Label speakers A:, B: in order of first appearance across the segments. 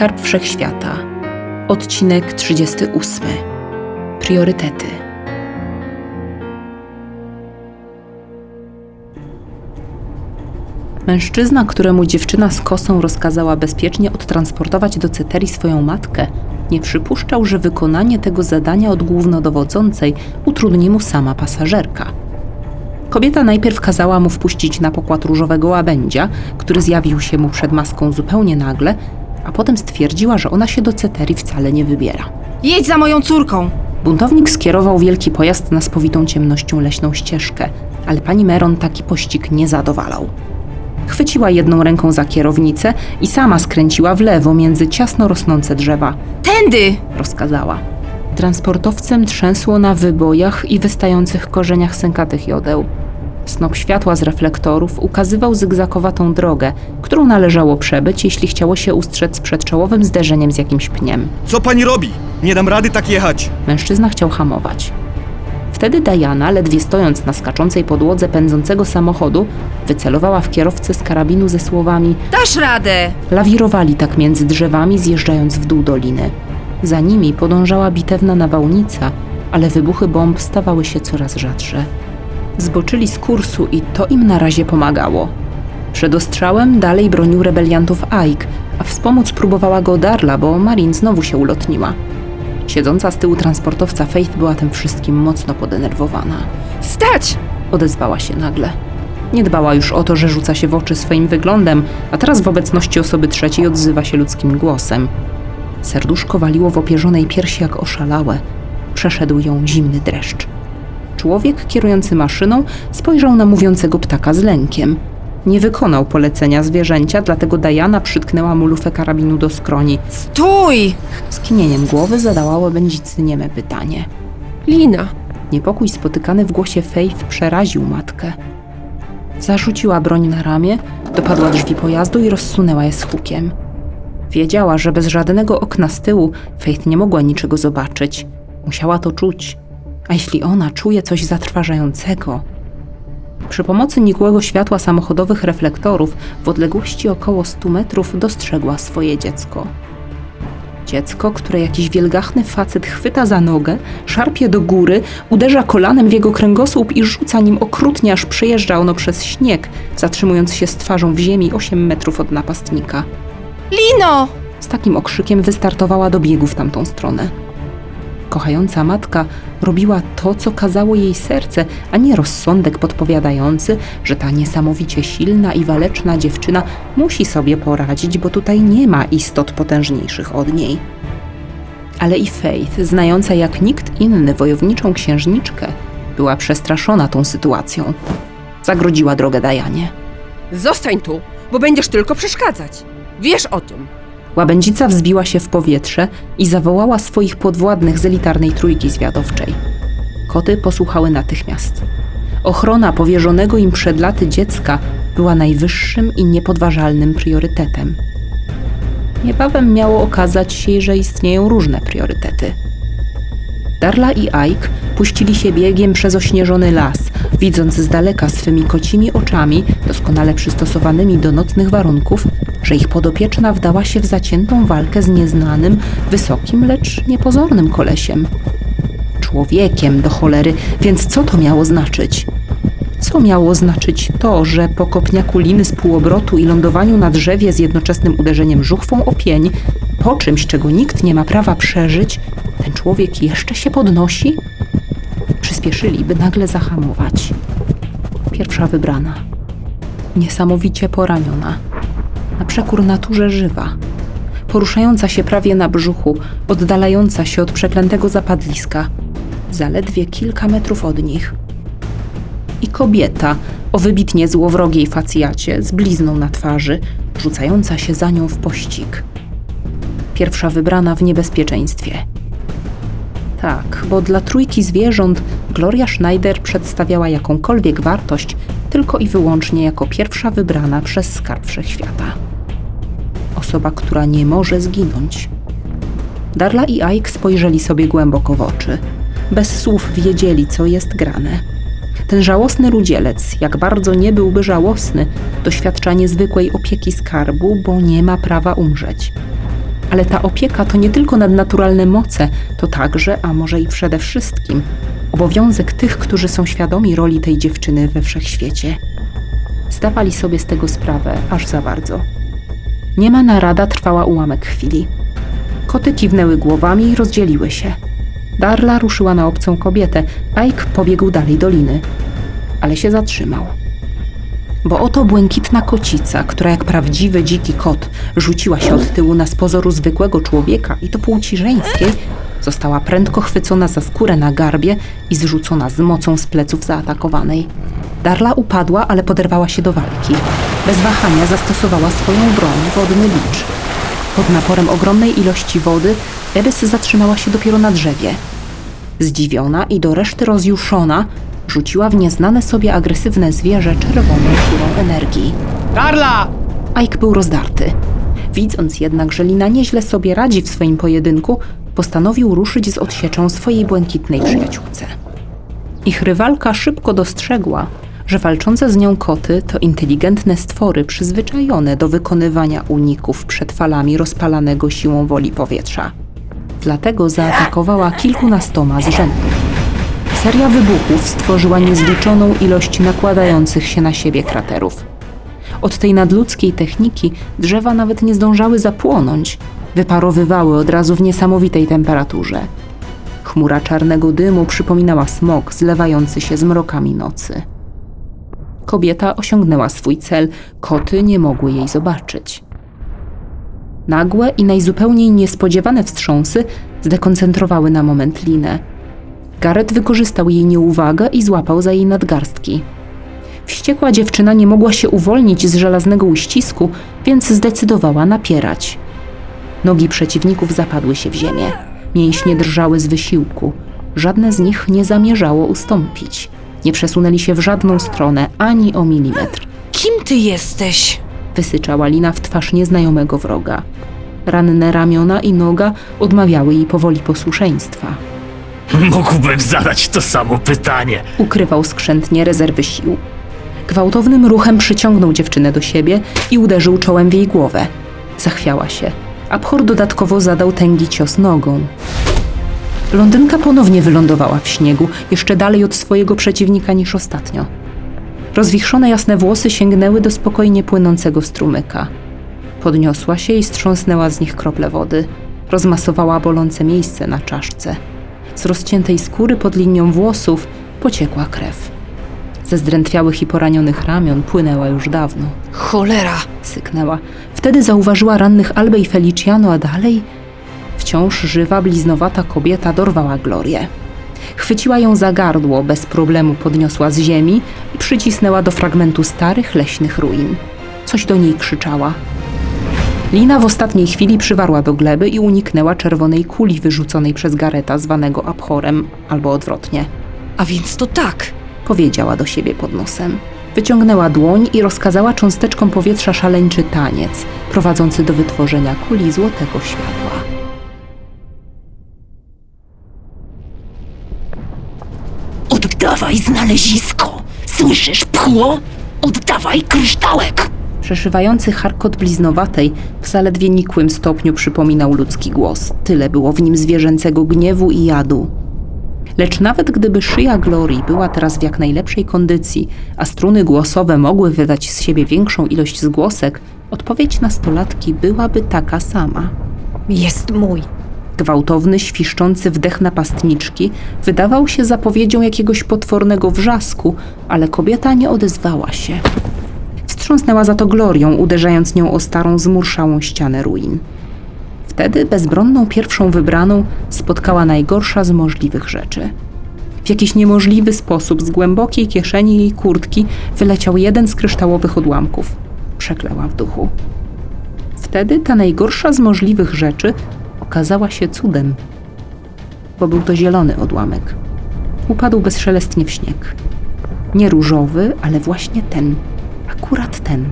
A: Skarb Wszechświata. Odcinek 38. Priorytety. Mężczyzna, któremu dziewczyna z kosą rozkazała bezpiecznie odtransportować do Ceterii swoją matkę, nie przypuszczał, że wykonanie tego zadania od głównodowodzącej utrudni mu sama pasażerka. Kobieta najpierw kazała mu wpuścić na pokład różowego łabędzia, który zjawił się mu przed maską zupełnie nagle, a potem stwierdziła, że ona się do Ceterii wcale nie wybiera.
B: Jedź za moją córką!
A: Buntownik skierował wielki pojazd na spowitą ciemnością leśną ścieżkę, ale pani Meron taki pościg nie zadowalał. Chwyciła jedną ręką za kierownicę i sama skręciła w lewo między ciasno rosnące drzewa.
B: Tędy!
A: Rozkazała. Transportowcem trzęsło na wybojach i wystających korzeniach sękatych jodeł. Snop światła z reflektorów ukazywał zygzakowatą drogę, którą należało przebyć, jeśli chciało się ustrzec przed czołowym zderzeniem z jakimś pniem.
C: Co pani robi? Nie dam rady tak jechać.
A: Mężczyzna chciał hamować. Wtedy Diana, ledwie stojąc na skaczącej podłodze pędzącego samochodu, wycelowała w kierowcę z karabinu ze słowami
B: Dasz radę!
A: Lawirowali tak między drzewami, zjeżdżając w dół doliny. Za nimi podążała bitewna nawałnica, ale wybuchy bomb stawały się coraz rzadsze. Zboczyli z kursu i to im na razie pomagało. Przed ostrzałem dalej bronił rebeliantów Ike, a wspomóc próbowała go Darla, bo Marin znowu się ulotniła. Siedząca z tyłu transportowca Faith była tym wszystkim mocno podenerwowana.
B: Stać!
A: Odezwała się nagle. Nie dbała już o to, że rzuca się w oczy swoim wyglądem, a teraz w obecności osoby trzeciej odzywa się ludzkim głosem. Serduszko waliło w opierzonej piersi jak oszalałe. Przeszedł ją zimny dreszcz. Człowiek kierujący maszyną spojrzał na mówiącego ptaka z lękiem. Nie wykonał polecenia zwierzęcia, dlatego Diana przytknęła mu lufę karabinu do skroni.
B: Stój!
A: Skinieniem głowy zadała łabędzicy nieme pytanie.
B: Lina.
A: Niepokój spotykany w głosie Faith przeraził matkę. Zarzuciła broń na ramię, dopadła drzwi pojazdu i rozsunęła je z hukiem. Wiedziała, że bez żadnego okna z tyłu Faith nie mogła niczego zobaczyć. Musiała to czuć. A jeśli ona czuje coś zatrważającego? Przy pomocy nikłego światła samochodowych reflektorów w odległości około 100 metrów dostrzegła swoje dziecko. Dziecko, które jakiś wielgachny facet chwyta za nogę, szarpie do góry, uderza kolanem w jego kręgosłup i rzuca nim okrutnie, aż przejeżdża ono przez śnieg, zatrzymując się z twarzą w ziemi 8 metrów od napastnika.
B: Lino!
A: Z takim okrzykiem wystartowała do biegu w tamtą stronę. Kochająca matka robiła to, co kazało jej serce, a nie rozsądek podpowiadający, że ta niesamowicie silna i waleczna dziewczyna musi sobie poradzić, bo tutaj nie ma istot potężniejszych od niej. Ale i Faith, znająca jak nikt inny wojowniczą księżniczkę, była przestraszona tą sytuacją. Zagrodziła drogę Dajanie.
B: Zostań tu, bo będziesz tylko przeszkadzać. Wiesz o tym.
A: Łabędzica wzbiła się w powietrze i zawołała swoich podwładnych z elitarnej trójki zwiadowczej. Koty posłuchały natychmiast. Ochrona powierzonego im przed laty dziecka była najwyższym i niepodważalnym priorytetem. Niebawem miało okazać się, że istnieją różne priorytety. Darla i Ike puścili się biegiem przez ośnieżony las, widząc z daleka swymi kocimi oczami, doskonale przystosowanymi do nocnych warunków, że ich podopieczna wdała się w zaciętą walkę z nieznanym, wysokim, lecz niepozornym kolesiem. Człowiekiem do cholery, więc co to miało znaczyć? Co miało znaczyć to, że po kopniaku liny z półobrotu i lądowaniu na drzewie z jednoczesnym uderzeniem żuchwą o pień, po czymś, czego nikt nie ma prawa przeżyć, ten człowiek jeszcze się podnosi? Przyspieszyli, by nagle zahamować. Pierwsza wybrana. Niesamowicie poraniona. Przekór naturze żywa. Poruszająca się prawie na brzuchu, oddalająca się od przeklętego zapadliska. Zaledwie kilka metrów od nich. I kobieta o wybitnie złowrogiej facjacie z blizną na twarzy, rzucająca się za nią w pościg. Pierwsza wybrana w niebezpieczeństwie. Tak, bo dla trójki zwierząt Gloria Schneider przedstawiała jakąkolwiek wartość tylko i wyłącznie jako pierwsza wybrana przez skarb wszechświata. Osoba, która nie może zginąć. Darla i Ike spojrzeli sobie głęboko w oczy. Bez słów wiedzieli, co jest grane. Ten żałosny rudzielec, jak bardzo nie byłby żałosny, doświadcza niezwykłej opieki skarbu, bo nie ma prawa umrzeć. Ale ta opieka to nie tylko nadnaturalne moce, to także, a może i przede wszystkim, obowiązek tych, którzy są świadomi roli tej dziewczyny we wszechświecie. Zdawali sobie z tego sprawę aż za bardzo. Niema narada trwała ułamek chwili. Koty kiwnęły głowami i rozdzieliły się. Darla ruszyła na obcą kobietę, Ike pobiegł dalej doliny. Ale się zatrzymał. Bo oto błękitna kocica, która jak prawdziwy dziki kot rzuciła się od tyłu na z pozoru zwykłego człowieka i to płci żeńskiej, została prędko chwycona za skórę na garbie i zrzucona z mocą z pleców zaatakowanej. Darla upadła, ale poderwała się do walki. Bez wahania zastosowała swoją broń, wodny licz. Pod naporem ogromnej ilości wody Ebys zatrzymała się dopiero na drzewie. Zdziwiona i do reszty rozjuszona, rzuciła w nieznane sobie agresywne zwierzę czerwoną kulą energii.
C: Darla!
A: Ike był rozdarty. Widząc jednak, że Lina nieźle sobie radzi w swoim pojedynku, postanowił ruszyć z odsieczą swojej błękitnej przyjaciółce. Ich rywalka szybko dostrzegła, że walczące z nią koty to inteligentne stwory przyzwyczajone do wykonywania uników przed falami rozpalanego siłą woli powietrza. Dlatego zaatakowała kilkunastoma z rzędu. Seria wybuchów stworzyła niezliczoną ilość nakładających się na siebie kraterów. Od tej nadludzkiej techniki drzewa nawet nie zdążały zapłonąć, wyparowywały od razu w niesamowitej temperaturze. Chmura czarnego dymu przypominała smog zlewający się z mrokami nocy. Kobieta osiągnęła swój cel, koty nie mogły jej zobaczyć. Nagłe i najzupełniej niespodziewane wstrząsy zdekoncentrowały na moment Linę. Gareth wykorzystał jej nieuwagę i złapał za jej nadgarstki. Wściekła dziewczyna nie mogła się uwolnić z żelaznego uścisku, więc zdecydowała napierać. Nogi przeciwników zapadły się w ziemię. Mięśnie drżały z wysiłku. Żadne z nich nie zamierzało ustąpić. Nie przesunęli się w żadną stronę ani o milimetr.
B: Kim ty jesteś?
A: Wysyczała Lina w twarz nieznajomego wroga. Ranne ramiona i noga odmawiały jej powoli posłuszeństwa.
D: Mógłbym zadać to samo pytanie.
A: Ukrywał skrzętnie rezerwy sił. Gwałtownym ruchem przyciągnął dziewczynę do siebie i uderzył czołem w jej głowę. Zachwiała się. Abhor dodatkowo zadał tęgi cios nogą. Blondynka ponownie wylądowała w śniegu, jeszcze dalej od swojego przeciwnika niż ostatnio. Rozwichrzone jasne włosy sięgnęły do spokojnie płynącego strumyka. Podniosła się i strząsnęła z nich krople wody. Rozmasowała bolące miejsce na czaszce. Z rozciętej skóry pod linią włosów pociekła krew. Ze zdrętwiałych i poranionych ramion płynęła już dawno.
B: Cholera!
A: Syknęła. Wtedy zauważyła rannych Albę i Feliciano, a dalej wciąż żywa, bliznowata kobieta dorwała Glorię. Chwyciła ją za gardło, bez problemu podniosła z ziemi i przycisnęła do fragmentu starych leśnych ruin. Coś do niej krzyczała. Lina w ostatniej chwili przywarła do gleby i uniknęła czerwonej kuli wyrzuconej przez Gareta zwanego Abhorem, albo odwrotnie.
B: A więc to tak.
A: Powiedziała do siebie pod nosem. Wyciągnęła dłoń i rozkazała cząsteczkom powietrza szaleńczy taniec, prowadzący do wytworzenia kuli złotego światła.
E: Oddawaj znalezisko! Słyszysz, pchło? Oddawaj kryształek!
A: Przeszywający charkot bliznowatej w zaledwie nikłym stopniu przypominał ludzki głos. Tyle było w nim zwierzęcego gniewu i jadu. Lecz nawet gdyby szyja Glorii była teraz w jak najlepszej kondycji, a struny głosowe mogły wydać z siebie większą ilość zgłosek, odpowiedź nastolatki byłaby taka sama.
B: Jest mój.
A: Gwałtowny, świszczący wdech napastniczki wydawał się zapowiedzią jakiegoś potwornego wrzasku, ale kobieta nie odezwała się. Wstrząsnęła za to glorią, uderzając nią o starą, zmurszałą ścianę ruin. Wtedy bezbronną pierwszą wybraną spotkała najgorsza z możliwych rzeczy. W jakiś niemożliwy sposób z głębokiej kieszeni jej kurtki wyleciał jeden z kryształowych odłamków. Przeklęła w duchu. Wtedy ta najgorsza z możliwych rzeczy okazała się cudem, bo był to zielony odłamek. Upadł bezszelestnie w śnieg. Nie różowy, ale właśnie ten, akurat ten.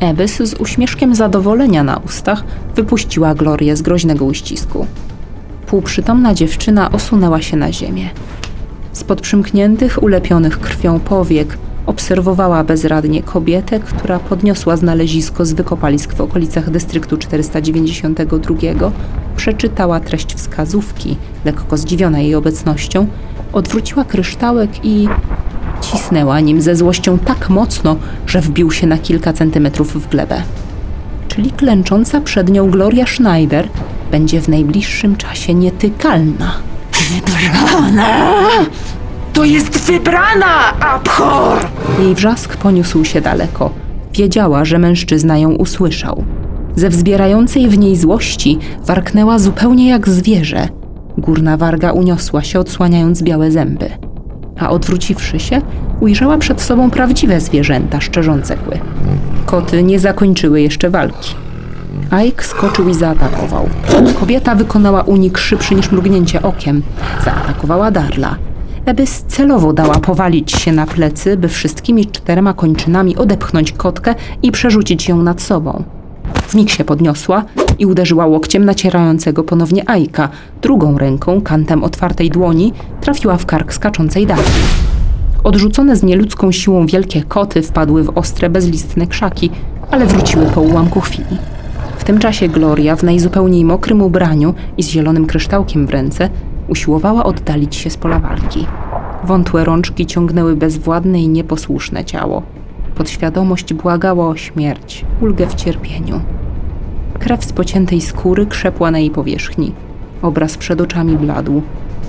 A: Ebys z uśmieszkiem zadowolenia na ustach wypuściła Glorię z groźnego uścisku. Półprzytomna dziewczyna osunęła się na ziemię. Spod przymkniętych, ulepionych krwią powiek Obserwowała bezradnie kobietę, która podniosła znalezisko z wykopalisk w okolicach dystryktu 492, przeczytała treść wskazówki, lekko zdziwiona jej obecnością, odwróciła kryształek i cisnęła nim ze złością tak mocno, że wbił się na kilka centymetrów w glebę. Czyli klęcząca przed nią Gloria Schneider będzie w najbliższym czasie nietykalna.
E: Wybrana! To jest wybrana, Abhor!
A: Jej wrzask poniósł się daleko. Wiedziała, że mężczyzna ją usłyszał. Ze wzbierającej w niej złości warknęła zupełnie jak zwierzę. Górna warga uniosła się, odsłaniając białe zęby. A odwróciwszy się, ujrzała przed sobą prawdziwe zwierzęta szczerzące kły. Koty nie zakończyły jeszcze walki. Ike skoczył i zaatakował. Kobieta wykonała unik szybszy niż mrugnięcie okiem. Zaatakowała Darla. Ebys celowo dała powalić się na plecy, by wszystkimi czterema kończynami odepchnąć kotkę i przerzucić ją nad sobą. W się podniosła i uderzyła łokciem nacierającego ponownie Ajka. Drugą ręką, kantem otwartej dłoni, trafiła w kark skaczącej Darli. Odrzucone z nieludzką siłą wielkie koty wpadły w ostre, bezlistne krzaki, ale wróciły po ułamku chwili. W tym czasie Gloria, w najzupełniej mokrym ubraniu i z zielonym kryształkiem w ręce, usiłowała oddalić się z pola walki. Wątłe rączki ciągnęły bezwładne i nieposłuszne ciało. Podświadomość błagała o śmierć, ulgę w cierpieniu. Krew z pociętej skóry krzepła na jej powierzchni. Obraz przed oczami bladł.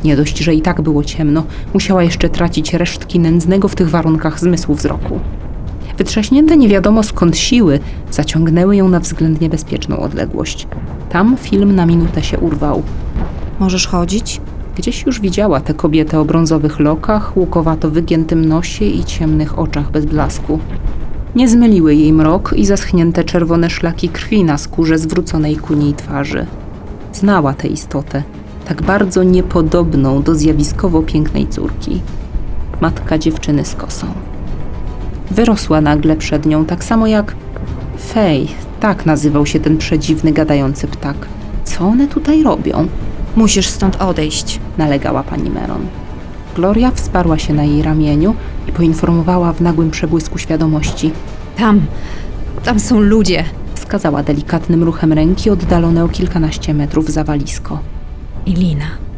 A: Nie dość, że i tak było ciemno, musiała jeszcze tracić resztki nędznego w tych warunkach zmysłu wzroku. Wytrzaśnięte nie wiadomo skąd siły zaciągnęły ją na względnie bezpieczną odległość. Tam film na minutę się urwał.
F: Możesz chodzić?
A: Gdzieś już widziała tę kobietę o brązowych lokach, łukowato wygiętym nosie i ciemnych oczach bez blasku. Nie zmyliły jej mrok i zaschnięte czerwone szlaki krwi na skórze zwróconej ku niej twarzy. Znała tę istotę, tak bardzo niepodobną do zjawiskowo pięknej córki. Matka dziewczyny z kosą. Wyrosła nagle przed nią, tak samo jak Fej, tak nazywał się ten przedziwny, gadający ptak. Co one tutaj robią?
F: Musisz stąd odejść.
A: nalegała pani Meron. Gloria wsparła się na jej ramieniu i poinformowała w nagłym przebłysku świadomości.
F: Tam, tam są ludzie.
A: Wskazała delikatnym ruchem ręki oddalone o kilkanaście metrów zawalisko.
F: I Lina.